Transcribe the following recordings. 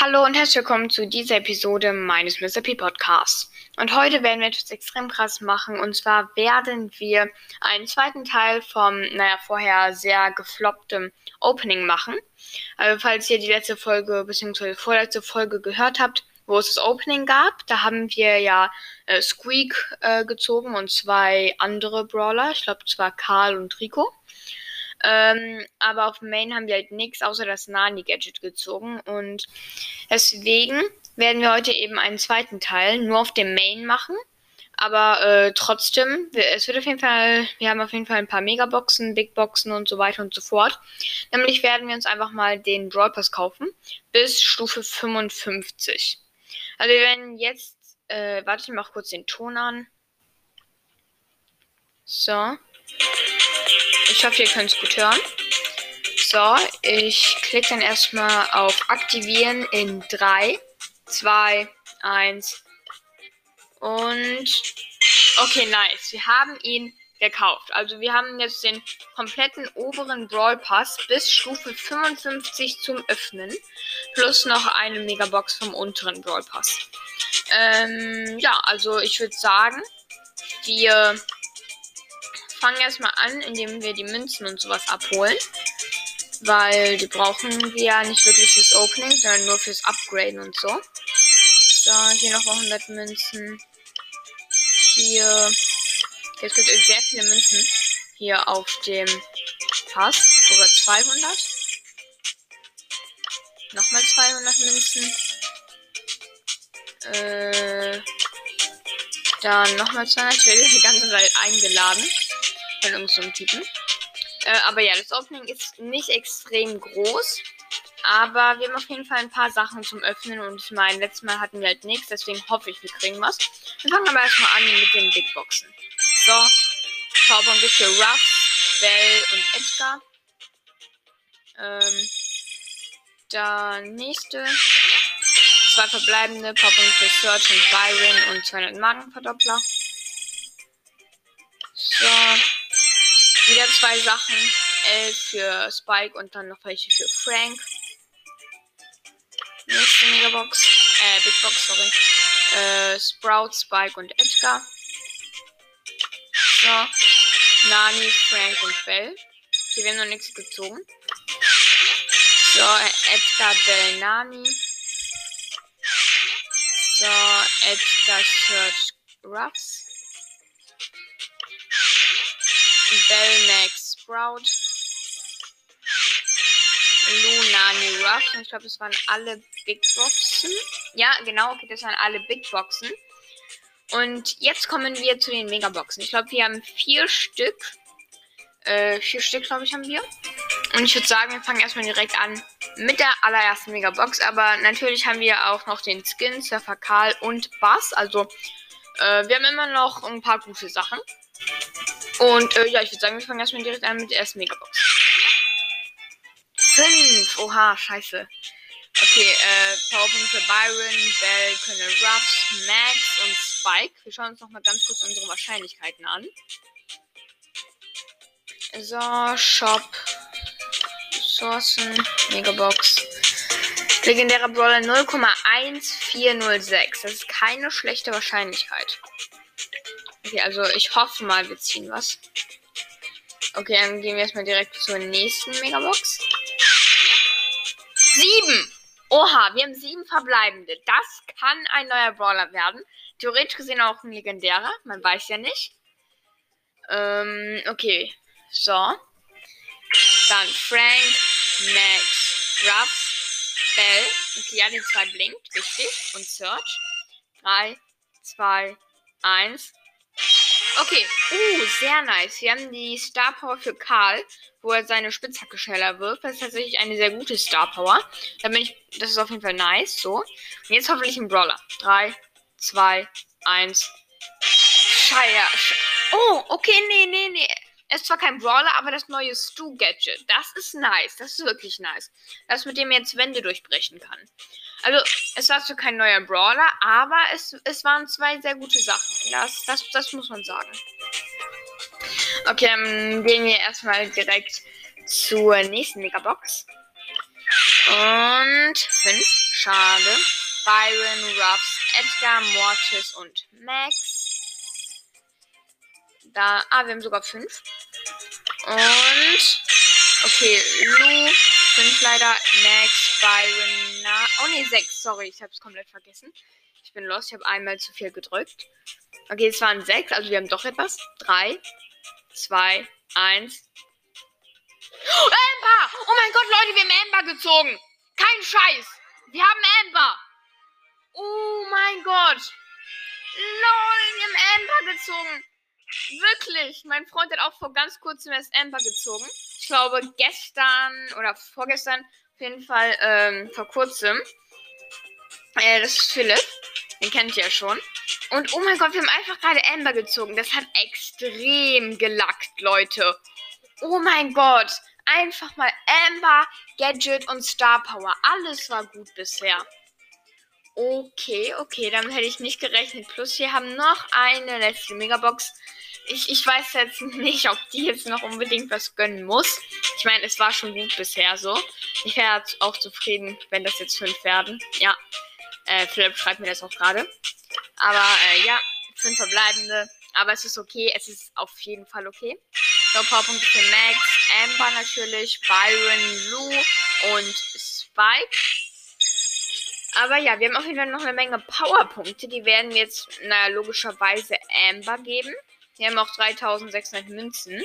Hallo und herzlich willkommen zu dieser Episode meines Mr. P Podcasts. Und heute werden wir etwas extrem krass machen. Und zwar werden wir einen zweiten Teil vom, naja, vorher sehr geflopptem Opening machen. Also falls ihr die letzte Folge bzw. vorletzte Folge gehört habt, wo es das Opening gab, da haben wir ja äh, Squeak äh, gezogen und zwei andere Brawler. Ich glaube, zwar Karl und Rico. Ähm, aber auf Main haben wir halt nichts außer das Nani-Gadget gezogen. Und deswegen werden wir heute eben einen zweiten Teil nur auf dem Main machen. Aber äh, trotzdem, es wird auf jeden Fall, wir haben auf jeden Fall ein paar Megaboxen, Big Boxen und so weiter und so fort. Nämlich werden wir uns einfach mal den Brawl Pass kaufen bis Stufe 55. Also wir werden jetzt, äh, warte, ich mach kurz den Ton an. So. Ich hoffe, ihr könnt es gut hören. So, ich klicke dann erstmal auf Aktivieren in 3, 2, 1 und okay, nice. Wir haben ihn gekauft. Also wir haben jetzt den kompletten oberen Brawl Pass bis Stufe 55 zum Öffnen. Plus noch eine Megabox vom unteren Brawl Pass. Ähm, ja, also ich würde sagen, wir fangen erstmal an, indem wir die Münzen und sowas abholen. Weil die brauchen wir ja nicht wirklich fürs Opening, sondern nur fürs Upgraden und so. So, hier nochmal 100 Münzen. Hier. Jetzt gibt es sehr viele Münzen. Hier auf dem Pass. Sogar 200. Nochmal 200 Münzen. Äh. Dann nochmal 200. Ich werde die ganze Zeit eingeladen von irgendeinem Typen. Äh, aber ja, das Opening ist nicht extrem groß. Aber wir haben auf jeden Fall ein paar Sachen zum Öffnen. Und ich meine, letztes Mal hatten wir halt nichts. Deswegen hoffe ich, wir kriegen was. Wir fangen aber erstmal an mit den Big Boxen. So. Powerpunkte für Ruff, Bell und Edgar. Ähm. Dann nächste. Zwei verbleibende. Powerpunkte für Search und Byron und 200 Magenverdoppler. So. Wieder zwei Sachen. L für Spike und dann noch welche für Frank. Nächste Megabox. Äh, Big Box, sorry. Äh, Sprout, Spike und Edgar. So. Nani, Frank und Bell. Hier werden noch nichts gezogen. So, Edgar, Bell, Nani. So, Edgar, Search, Ruffs. Bell, Max, Sprout. Luna, New Ruff. Ich glaube, das waren alle Big Boxen. Ja, genau, okay, das waren alle Big Boxen. Und jetzt kommen wir zu den Megaboxen. Ich glaube, wir haben vier Stück. Äh, vier Stück, glaube ich, haben wir. Und ich würde sagen, wir fangen erstmal direkt an mit der allerersten Megabox. Aber natürlich haben wir auch noch den Skin, Surfer Karl und Bass. Also, äh, wir haben immer noch ein paar gute Sachen. Und äh, ja, ich würde sagen, wir fangen erstmal direkt an mit der ersten Megabox. 5! Oha, scheiße. Okay, äh, Powerpunkte Byron, Bell, Colonel Ruffs, Max und Spike. Wir schauen uns nochmal ganz kurz unsere Wahrscheinlichkeiten an. So, Shop, Ressourcen, Megabox. Legendärer Brawler 0,1406. Das ist keine schlechte Wahrscheinlichkeit. Okay, also ich hoffe mal, wir ziehen was. Okay, dann gehen wir erstmal direkt zur nächsten Megabox. Sieben! Oha, wir haben sieben verbleibende. Das kann ein neuer Brawler werden. Theoretisch gesehen auch ein legendärer. Man weiß ja nicht. Ähm, okay. So. Dann Frank, Max, Ruff, Bell. Okay, ja, die zwei blinkt. Richtig. Und Search. 3, 2, 1. Okay, uh, sehr nice. Wir haben die Star Power für Karl, wo er seine Spitzhacke schneller wirft. Das ist tatsächlich eine sehr gute Star Power. Da bin ich, das ist auf jeden Fall nice. So. Und jetzt hoffentlich ein Brawler. 3, 2, 1. Scheier. Oh, okay, nee, nee, nee. Es ist zwar kein Brawler, aber das neue Stu-Gadget. Das ist nice. Das ist wirklich nice. Das, mit dem er jetzt Wände durchbrechen kann. Also, es war zwar kein neuer Brawler, aber es, es waren zwei sehr gute Sachen. Das, das, das muss man sagen. Okay, dann gehen wir erstmal direkt zur nächsten Megabox. Und 5 Schade. Byron, Ruffs, Edgar, Mortis und Max. Da, ah, wir haben sogar fünf. Und, okay, Lou, fünf leider, Max, Byron, na, oh ne, sechs, sorry, ich hab's komplett vergessen. Ich bin los, ich habe einmal zu viel gedrückt. Okay, es waren sechs, also wir haben doch etwas. Drei, zwei, eins. Oh, Amber! Oh mein Gott, Leute, wir haben Amber gezogen. Kein Scheiß. Wir haben Amber. Oh mein Gott. Lol, wir haben Amber gezogen. Wirklich. Mein Freund hat auch vor ganz kurzem erst Amber gezogen. Ich glaube gestern oder vorgestern. Auf jeden Fall ähm, vor kurzem. Äh, das ist Philipp. Den kennt ihr ja schon. Und oh mein Gott, wir haben einfach gerade Amber gezogen. Das hat extrem gelackt, Leute. Oh mein Gott. Einfach mal Amber, Gadget und Star Power. Alles war gut bisher. Okay, okay, damit hätte ich nicht gerechnet. Plus wir haben noch eine letzte Megabox. Ich, ich weiß jetzt nicht, ob die jetzt noch unbedingt was gönnen muss. Ich meine, es war schon gut bisher so. Ich wäre auch zufrieden, wenn das jetzt fünf werden. Ja, äh, Philipp schreibt mir das auch gerade. Aber äh, ja, fünf verbleibende. Aber es ist okay, es ist auf jeden Fall okay. So, Powerpunkte für Max, Amber natürlich, Byron, Lou und Spike. Aber ja, wir haben auf jeden Fall noch eine Menge Powerpunkte. Die werden wir jetzt, naja, logischerweise Amber geben. Wir haben auch 3600 Münzen.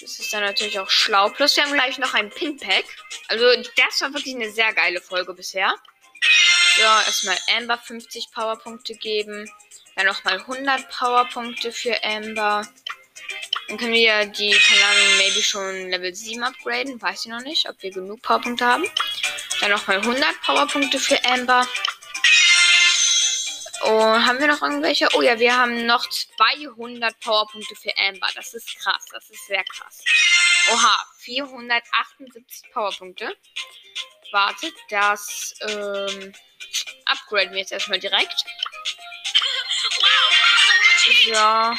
Das ist dann natürlich auch schlau. Plus wir haben gleich noch ein Pinpack. Also das war wirklich eine sehr geile Folge bisher. So, erstmal Amber 50 Powerpunkte geben. Dann nochmal 100 Powerpunkte für Amber. Dann können wir die, keine Ahnung, maybe schon Level 7 upgraden. Weiß ich noch nicht, ob wir genug Powerpunkte haben. Dann nochmal 100 Powerpunkte für Amber. Oh, haben wir noch irgendwelche? Oh ja, wir haben noch 200 Powerpunkte für Amber. Das ist krass. Das ist sehr krass. Oha, 478 Powerpunkte. Wartet, das ähm, upgraden wir jetzt erstmal direkt. So.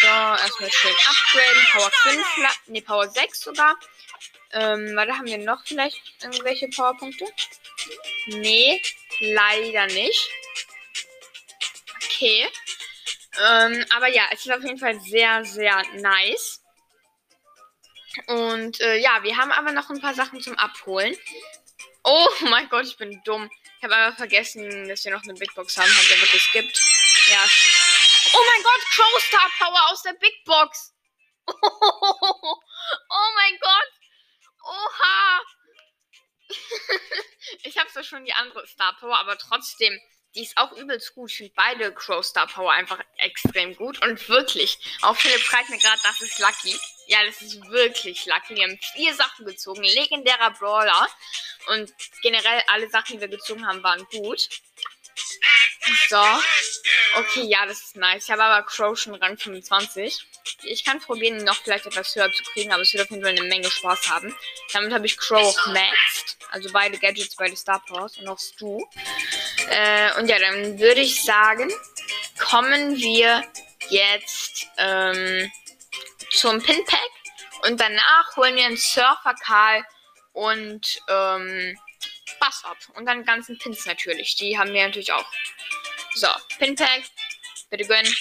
So, erstmal schön upgraden. Power 5, ne, Power 6 sogar. Ähm, warte, haben wir noch vielleicht irgendwelche Powerpunkte? Nee, leider nicht. Okay. Ähm, aber ja, es ist auf jeden Fall sehr, sehr nice. Und äh, ja, wir haben aber noch ein paar Sachen zum Abholen. Oh mein Gott, ich bin dumm. Ich habe einfach vergessen, dass wir noch eine Big Box haben. Haben wir wirklich gibt. Ja. Oh mein Gott, Crow Star Power aus der Big Box. Oh, mein Gott. Oha. ich habe zwar schon die andere Star Power, aber trotzdem, die ist auch übelst gut. Ich finde beide Crow Star Power einfach extrem gut. Und wirklich, auch Philipp schreibt mir gerade, das ist Lucky. Ja, das ist wirklich Lucky. Wir haben vier Sachen gezogen. Legendärer Brawler. Und generell alle Sachen, die wir gezogen haben, waren gut. So. Okay, ja, das ist nice. Ich habe aber Crow schon Rang 25. Ich kann probieren, ihn noch vielleicht etwas höher zu kriegen, aber es wird auf jeden Fall eine Menge Spaß haben. Damit habe ich Crow auch maxed. Also beide Gadgets, beide Star Powers und auch Stu. Äh, und ja, dann würde ich sagen, kommen wir jetzt ähm, zum Pinpack. Und danach holen wir einen Surfer Karl und ähm, Bass ab. Und dann ganzen Pins natürlich. Die haben wir natürlich auch. So, Pinpack. Bitte gönnen.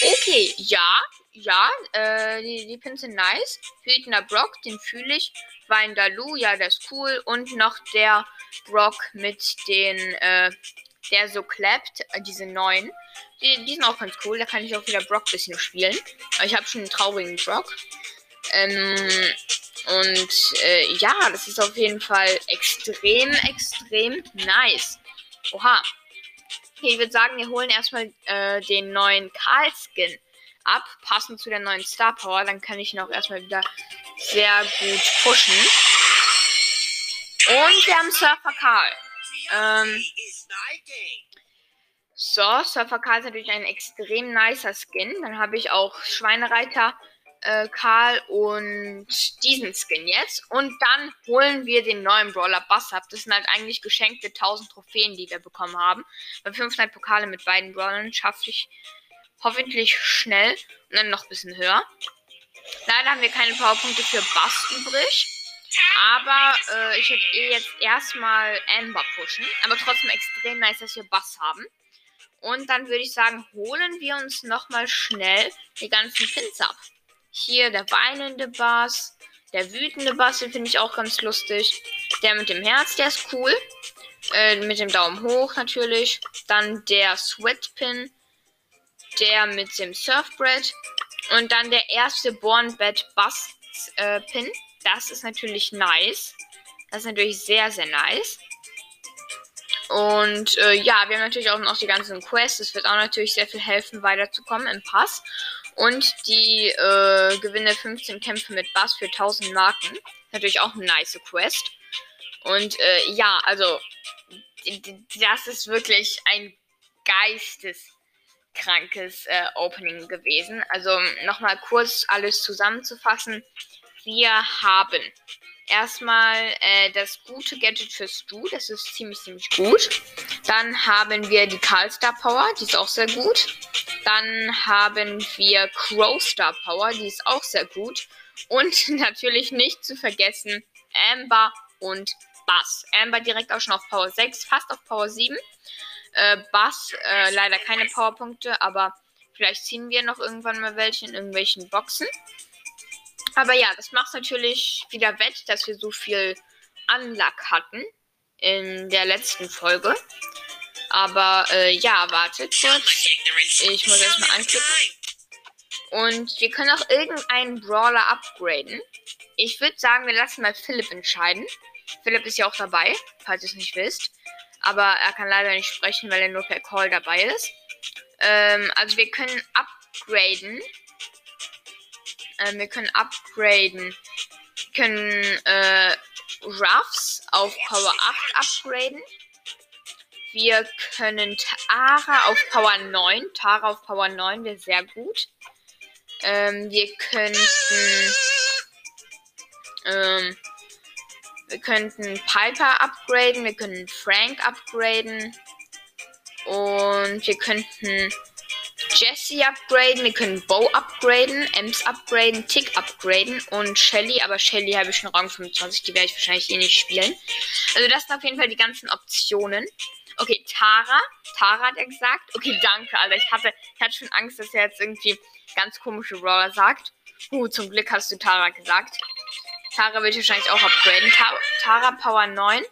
Okay, ja, ja, äh, die, die Pins sind nice. Hütner Brock, den fühle ich. Weindalu, ja, der ist cool. Und noch der Brock mit den, äh, der so klappt, äh, diese neuen. Die, die sind auch ganz cool. Da kann ich auch wieder Brock ein bisschen spielen. Aber ich habe schon einen traurigen Brock. Ähm, und äh, ja, das ist auf jeden Fall extrem, extrem nice. Oha. Okay, ich würde sagen, wir holen erstmal äh, den neuen Karl-Skin ab, passend zu der neuen Star Power. Dann kann ich ihn auch erstmal wieder sehr gut pushen. Und wir haben Surfer Karl. Ähm, so, Surfer Karl ist natürlich ein extrem nicer Skin. Dann habe ich auch Schweinereiter äh, Karl und diesen Skin jetzt. Und dann holen wir den neuen Brawler Bass ab. Das sind halt eigentlich geschenkte 1000 Trophäen, die wir bekommen haben. Bei 500 Pokale mit beiden Brawlern schaffe ich hoffentlich schnell und dann noch ein bisschen höher. Leider haben wir keine Powerpunkte für Bass übrig. Aber äh, ich würde eh jetzt erstmal Amber pushen. Aber trotzdem extrem nice, dass wir Bass haben. Und dann würde ich sagen, holen wir uns nochmal schnell die ganzen Pins ab. Hier der weinende Bass. Der wütende Bass, den finde ich auch ganz lustig. Der mit dem Herz, der ist cool. Äh, mit dem Daumen hoch natürlich. Dann der Sweatpin. Der mit dem Surfbread. Und dann der erste Born Bad Bass äh, Pin. Das ist natürlich nice. Das ist natürlich sehr, sehr nice. Und äh, ja, wir haben natürlich auch noch die ganzen Quests. Das wird auch natürlich sehr viel helfen, weiterzukommen im Pass. Und die äh, gewinne 15 Kämpfe mit Bass für 1000 Marken. Natürlich auch eine nice Quest. Und äh, ja, also das ist wirklich ein geisteskrankes äh, Opening gewesen. Also nochmal kurz alles zusammenzufassen. Wir haben erstmal äh, das gute Gadget für Stu. Das ist ziemlich, ziemlich gut. Dann haben wir die Karlstar Power. Die ist auch sehr gut. Dann haben wir Crowstar Power. Die ist auch sehr gut. Und natürlich nicht zu vergessen Amber und Bass. Amber direkt auch schon auf Power 6, fast auf Power 7. Äh, Bass äh, leider keine Powerpunkte, aber vielleicht ziehen wir noch irgendwann mal welche in irgendwelchen Boxen. Aber ja, das macht natürlich wieder wett, dass wir so viel Unluck hatten in der letzten Folge. Aber äh, ja, wartet kurz. Ich muss erstmal anklicken. Und wir können auch irgendeinen Brawler upgraden. Ich würde sagen, wir lassen mal Philipp entscheiden. Philipp ist ja auch dabei, falls ihr es nicht wisst. Aber er kann leider nicht sprechen, weil er nur per Call dabei ist. Ähm, also wir können upgraden äh, wir können upgraden. Wir können äh, Ruffs auf Power 8 upgraden. Wir können Tara auf Power 9. Tara auf Power 9 wäre sehr gut. Ähm, wir könnten. Ähm, wir könnten Piper upgraden. Wir können Frank upgraden. Und wir könnten Jesse upgraden, wir können Bow upgraden, Ems upgraden, Tick upgraden und Shelly, aber Shelly habe ich schon Rang 25, die werde ich wahrscheinlich eh nicht spielen. Also das sind auf jeden Fall die ganzen Optionen. Okay, Tara. Tara hat er gesagt. Okay, danke, Alter. Ich hatte, ich hatte schon Angst, dass er jetzt irgendwie ganz komische Brawler sagt. Uh, zum Glück hast du Tara gesagt. Tara will ich wahrscheinlich auch upgraden. Ta Tara Power 9.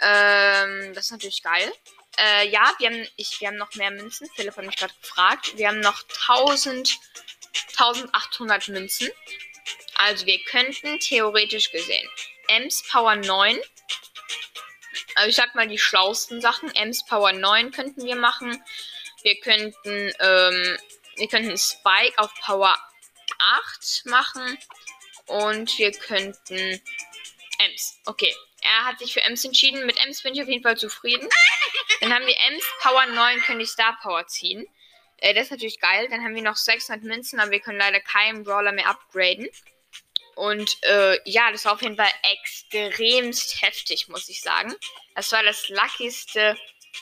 Ähm, das ist natürlich geil. Äh, ja, wir haben, ich, wir haben noch mehr Münzen. Philipp hat mich gerade gefragt. Wir haben noch 1000, 1800 Münzen. Also wir könnten theoretisch gesehen Ems Power 9. Also ich sag mal die schlausten Sachen. Ems Power 9 könnten wir machen. Wir könnten, ähm, wir könnten Spike auf Power 8 machen. Und wir könnten Ems. Okay. Er hat sich für Ems entschieden. Mit Ems bin ich auf jeden Fall zufrieden. Dann haben wir Ems Power 9, können die Star Power ziehen. Äh, das ist natürlich geil. Dann haben wir noch 600 Münzen, aber wir können leider keinen Brawler mehr upgraden. Und äh, ja, das war auf jeden Fall extremst heftig, muss ich sagen. Das war das luckigste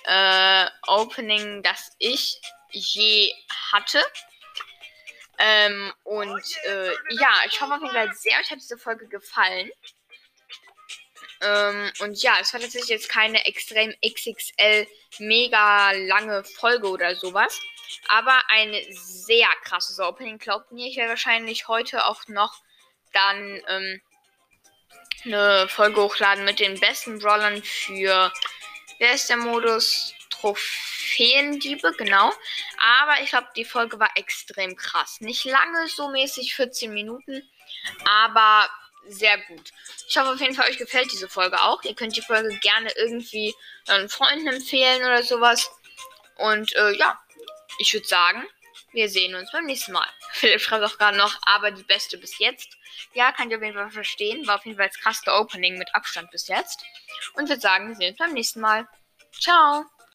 äh, Opening, das ich je hatte. Ähm, und äh, ja, ich hoffe auf jeden Fall sehr, euch hat diese Folge gefallen. Ähm, und ja, es war tatsächlich jetzt keine extrem XXL mega lange Folge oder sowas. Aber ein sehr krasses Opening. Glaubt mir, ich werde wahrscheinlich heute auch noch dann ähm, eine Folge hochladen mit den besten Brawlern für. Wer ist der Modus? Trophäendiebe, genau. Aber ich glaube, die Folge war extrem krass. Nicht lange, so mäßig 14 Minuten. Aber sehr gut. Ich hoffe auf jeden Fall, euch gefällt diese Folge auch. Ihr könnt die Folge gerne irgendwie euren Freunden empfehlen oder sowas. Und äh, ja, ich würde sagen, wir sehen uns beim nächsten Mal. Philipp schreibt auch gerade noch, aber die beste bis jetzt. Ja, kann ich auf jeden Fall verstehen. War auf jeden Fall das krasse Opening mit Abstand bis jetzt. Und würde sagen, wir sehen uns beim nächsten Mal. Ciao.